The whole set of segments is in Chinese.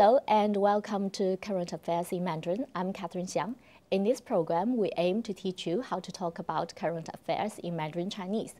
Hello and welcome to Current Affairs in Mandarin. I'm Catherine Xiang. In this program, we aim to teach you how to talk about current affairs in Mandarin Chinese.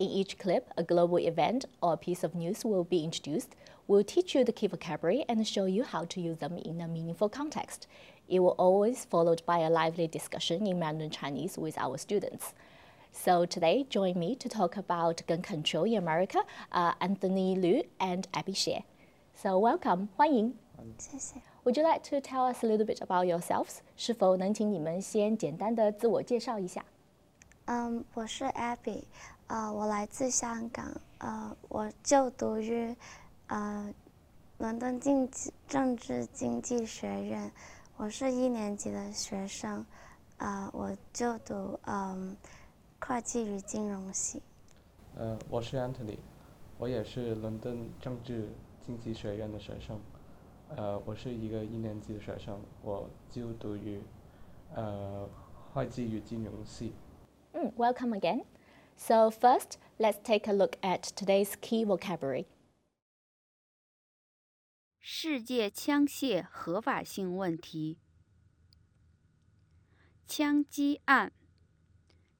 In each clip, a global event or piece of news will be introduced. We'll teach you the key vocabulary and show you how to use them in a meaningful context. It will always followed by a lively discussion in Mandarin Chinese with our students. So today, join me to talk about gun control in America, uh, Anthony Liu and Abby Xie. So welcome, 欢迎。谢谢。Would you like to tell us a little bit about yourselves？是否能请你们先简单的自我介绍一下？嗯，我是 Abby，呃，我来自香港，呃，我就读于呃伦敦经济政治经济学院，我是一年级的学生，呃，我就读嗯会计与金融系。呃，我是 Anthony，我也是伦敦政治经济学院的学生。呃，我是一个一年级的学生，我就读于呃会计与金融系。嗯，Welcome again. So first, let's take a look at today's key vocabulary. 世界枪械合法性问题。枪击案，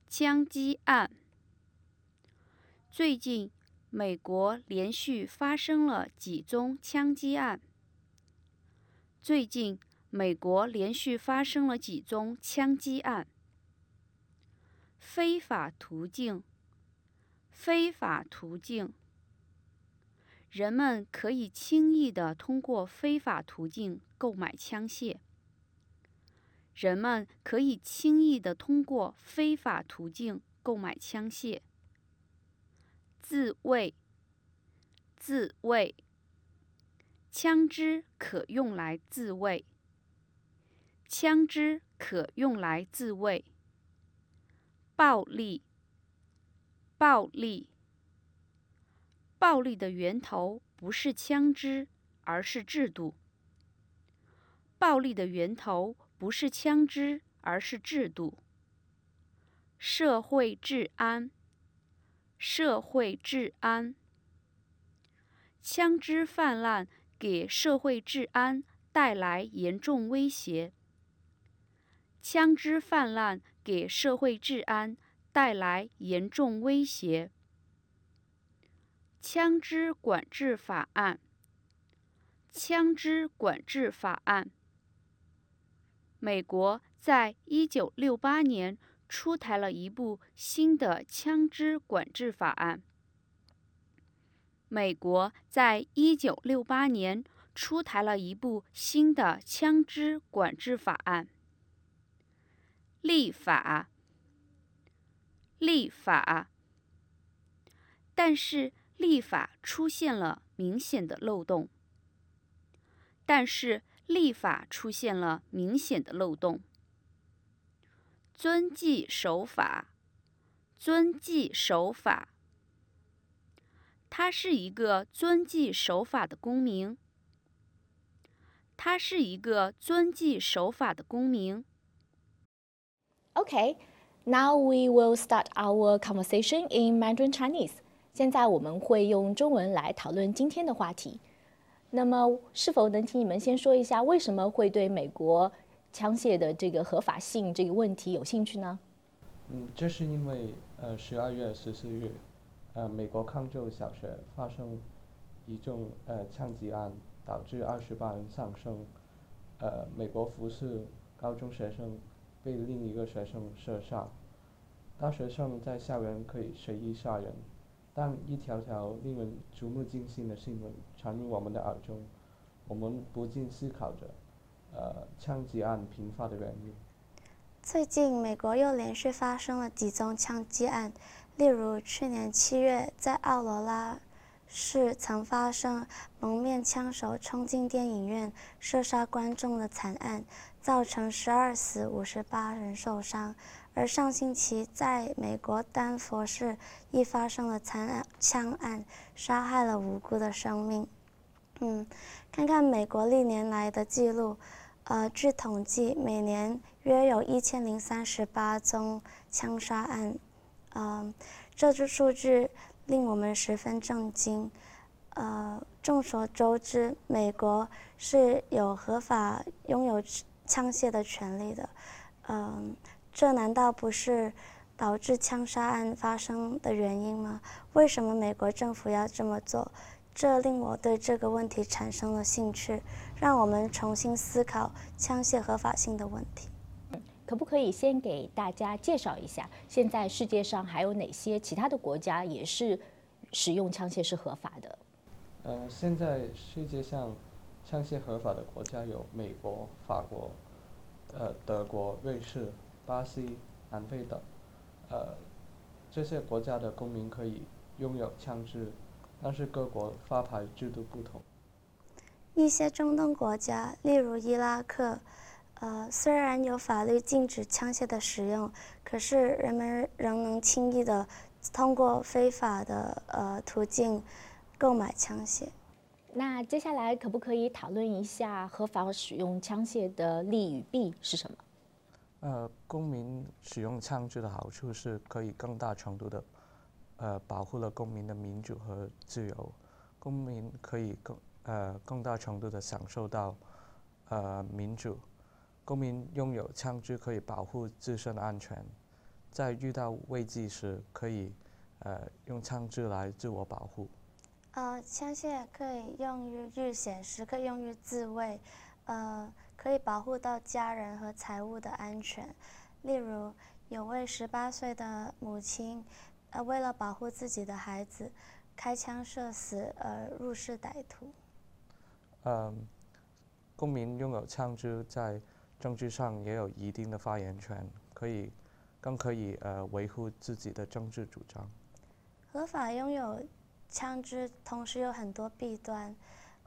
枪击案。最近，美国连续发生了几宗枪击案。最近，美国连续发生了几宗枪击案。非法途径，非法途径。人们可以轻易地通过非法途径购买枪械。人们可以轻易地通过非法途径购买枪械。自卫，自卫。枪支可用来自卫。枪支可用来自卫。暴力，暴力。暴力的源头不是枪支，而是制度。暴力的源头不是枪支，而是制度。社会治安，社会治安。枪支泛滥给社会治安带来严重威胁。枪支泛滥给社会治安带来严重威胁。枪支管制法案。枪支管制法案。美国在一九六八年出台了一部新的枪支管制法案。美国在一九六八年出台了一部新的枪支管制法案。立法。立法。但是。立法出现了明显的漏洞，但是立法出现了明显的漏洞。遵纪守法，遵纪守法。他是一个遵纪守法的公民。他是一个遵纪守法的公民。Okay, now we will start our conversation in Mandarin Chinese. 现在我们会用中文来讨论今天的话题。那么，是否能请你们先说一下，为什么会对美国枪械的这个合法性这个问题有兴趣呢？嗯，这是因为呃，十二月十四日，呃，美国康州小学发生一宗呃枪击案，导致二十八人丧生。呃，美国福斯高中学生被另一个学生射杀。大学生在校园可以随意杀人。但一条条令人触目惊心的新闻传入我们的耳中，我们不禁思考着，呃，枪击案频发的原因。最近，美国又连续发生了几宗枪击案，例如去年七月在奥罗拉市曾发生蒙面枪手冲进电影院射杀观众的惨案，造成十二死五十八人受伤。而上星期，在美国丹佛市亦发生了惨案枪案，杀害了无辜的生命。嗯，看看美国历年来的记录，呃，据统计，每年约有一千零三十八宗枪杀案，嗯、这组数据令我们十分震惊。呃，众所周知，美国是有合法拥有枪械的权利的。嗯，这难道不是导致枪杀案发生的原因吗？为什么美国政府要这么做？这令我对这个问题产生了兴趣，让我们重新思考枪械合法性的问题。可不可以先给大家介绍一下，现在世界上还有哪些其他的国家也是使用枪械是合法的？呃，现在世界上枪械合法的国家有美国、法国、呃德国、瑞士、巴西、南非等。呃，这些国家的公民可以拥有枪支，但是各国发牌制度不同。一些中东国家，例如伊拉克，呃，虽然有法律禁止枪械的使用，可是人们仍能轻易的通过非法的呃途径。购买枪械，那接下来可不可以讨论一下合法使用枪械的利与弊是什么？呃，公民使用枪支的好处是可以更大程度的，呃，保护了公民的民主和自由。公民可以更呃更大程度的享受到呃民主。公民拥有枪支可以保护自身的安全，在遇到危机时可以呃用枪支来自我保护。呃，枪械可以用于遇险时，可以用于自卫，呃，可以保护到家人和财物的安全。例如，有位十八岁的母亲，呃，为了保护自己的孩子，开枪射死呃入室歹徒。嗯，公民拥有枪支，在政治上也有一定的发言权，可以，更可以呃维护自己的政治主张。合法拥有。枪支同时有很多弊端，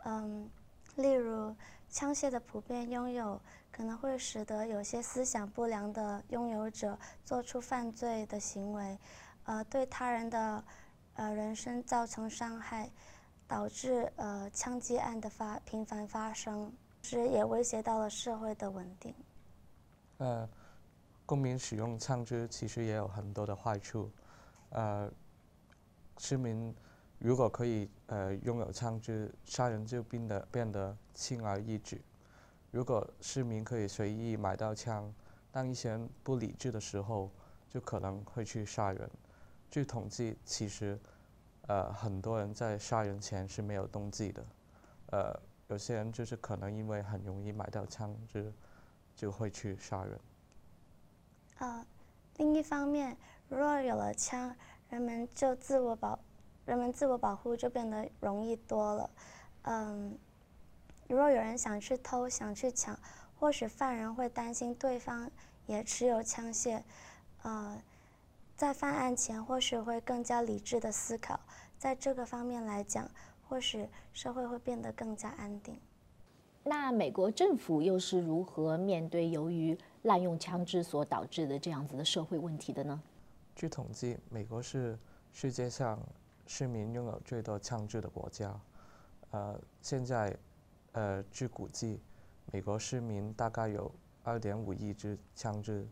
嗯，例如枪械的普遍拥有可能会使得有些思想不良的拥有者做出犯罪的行为，呃，对他人的呃人身造成伤害，导致呃枪击案的发频繁发生，是也威胁到了社会的稳定。呃，公民使用枪支其实也有很多的坏处，呃，市民。如果可以，呃，拥有枪支，杀人就变得变得轻而易举。如果市民可以随意买到枪，当一些人不理智的时候，就可能会去杀人。据统计，其实，呃，很多人在杀人前是没有动机的。呃，有些人就是可能因为很容易买到枪支，就会去杀人。呃，另一方面，如若有了枪，人们就自我保。人们自我保护就变得容易多了，嗯，如果有人想去偷、想去抢，或许犯人会担心对方也持有枪械，呃，在犯案前或许会更加理智的思考，在这个方面来讲，或许社会会变得更加安定。那美国政府又是如何面对由于滥用枪支所导致的这样子的社会问题的呢？据统计，美国是世界上。市民拥有最多枪支的国家，呃，现在，呃，据估计，美国市民大概有二点五亿支枪支，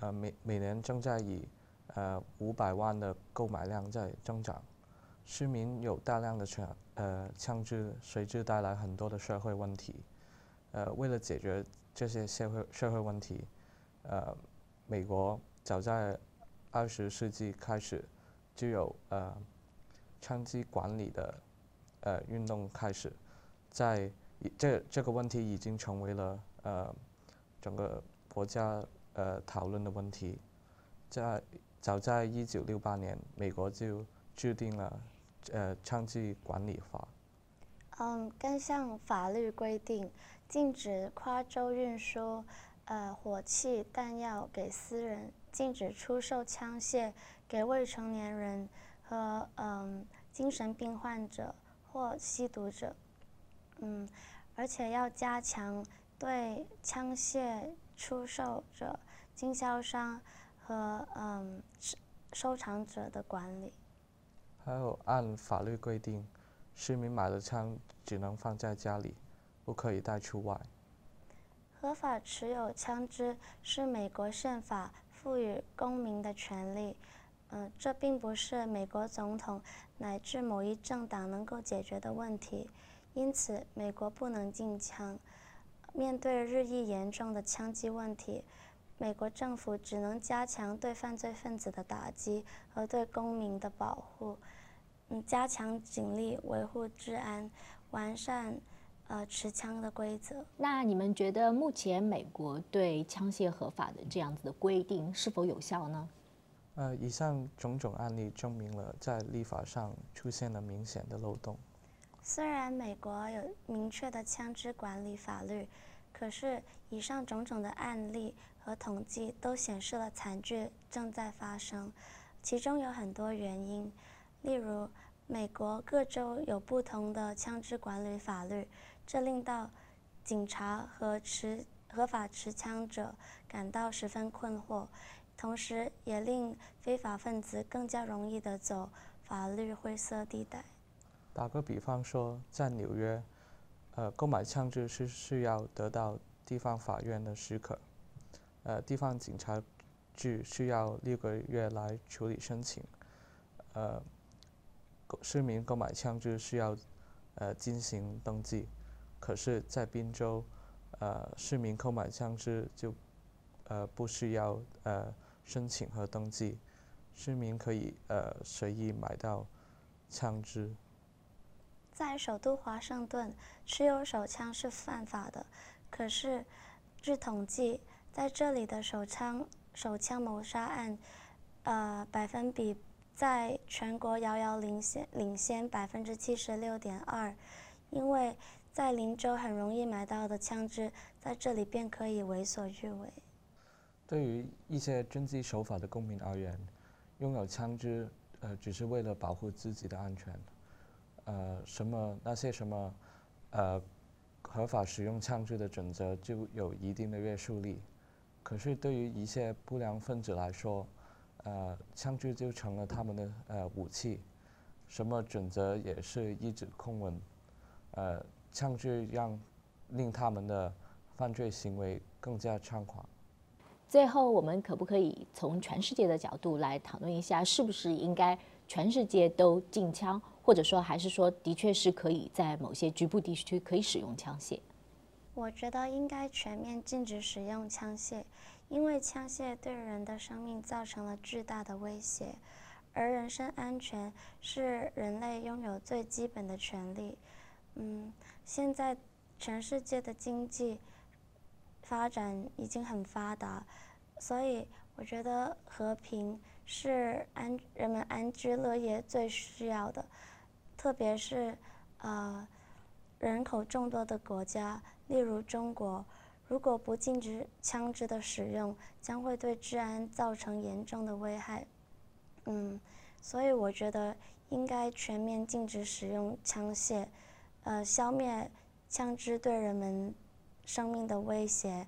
呃，每每年正在以呃五百万的购买量在增长。市民有大量的枪，呃，枪支随之带来很多的社会问题。呃，为了解决这些社会社会问题，呃，美国早在二十世纪开始。就有呃枪击管理的呃运动开始，在这这个问题已经成为了呃整个国家呃讨论的问题，在早在一九六八年，美国就制定了呃枪击管理法。嗯，该项法律规定禁止跨州运输呃火器弹药给私人，禁止出售枪械。给未成年人和嗯精神病患者或吸毒者，嗯，而且要加强对枪械出售者、经销商和嗯收藏者的管理。还有按法律规定，市民买的枪只能放在家里，不可以带出外。合法持有枪支是美国宪法赋予公民的权利。嗯，这并不是美国总统乃至某一政党能够解决的问题，因此美国不能禁枪。面对日益严重的枪击问题，美国政府只能加强对犯罪分子的打击和对公民的保护，嗯，加强警力维护治安，完善呃持枪的规则。那你们觉得目前美国对枪械合法的这样子的规定是否有效呢？呃，以上种种案例证明了在立法上出现了明显的漏洞。虽然美国有明确的枪支管理法律，可是以上种种的案例和统计都显示了惨剧正在发生，其中有很多原因，例如美国各州有不同的枪支管理法律，这令到警察和持合法持枪者感到十分困惑，同时也令非法分子更加容易的走法律灰色地带。打个比方说，在纽约，呃，购买枪支是需要得到地方法院的许可，呃，地方警察局需要六个月来处理申请，呃，市民购买枪支需要呃进行登记，可是，在宾州，呃，市民购买枪支就呃不需要呃申请和登记，市民可以呃随意买到枪支。在首都华盛顿，持有手枪是犯法的。可是，据统计，在这里的手枪手枪谋杀案，呃，百分比在全国遥遥领先领先百分之七十六点二。因为在林州很容易买到的枪支，在这里便可以为所欲为。对于一些遵纪守法的公民而言，拥有枪支，呃，只是为了保护自己的安全。呃，什么那些什么，呃，合法使用枪支的准则就有一定的约束力。可是对于一些不良分子来说，呃，枪支就成了他们的呃武器，什么准则也是一纸空文。呃，枪支让令他们的犯罪行为更加猖狂。最后，我们可不可以从全世界的角度来讨论一下，是不是应该全世界都禁枪？或者说，还是说，的确是可以在某些局部地区可以使用枪械。我觉得应该全面禁止使用枪械，因为枪械对人的生命造成了巨大的威胁，而人身安全是人类拥有最基本的权利。嗯，现在全世界的经济发展已经很发达，所以我觉得和平是安人们安居乐业最需要的。特别是，呃，人口众多的国家，例如中国，如果不禁止枪支的使用，将会对治安造成严重的危害。嗯，所以我觉得应该全面禁止使用枪械，呃，消灭枪支对人们生命的威胁，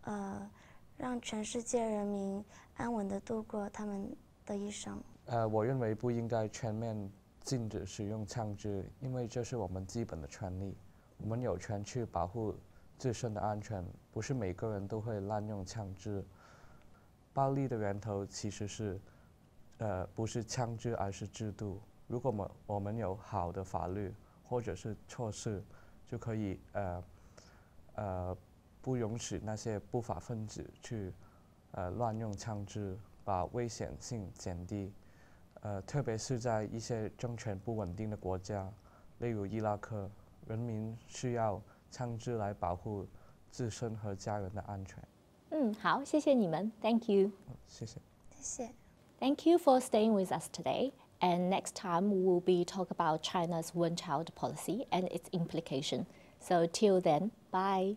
呃，让全世界人民安稳的度过他们的一生。呃，我认为不应该全面。禁止使用枪支，因为这是我们基本的权利。我们有权去保护自身的安全，不是每个人都会滥用枪支。暴力的源头其实是，呃，不是枪支，而是制度。如果我们我们有好的法律或者是措施，就可以呃，呃，不容许那些不法分子去，呃，乱用枪支，把危险性减低。呃，特别是在一些政权不稳定的国家，例如伊拉克，人民需要枪支来保护自身和家人的安全。嗯，好，谢谢你们，Thank you。谢谢。谢谢。Thank you for staying with us today. And next time we will be talk about China's one-child policy and its implication. So till then, bye.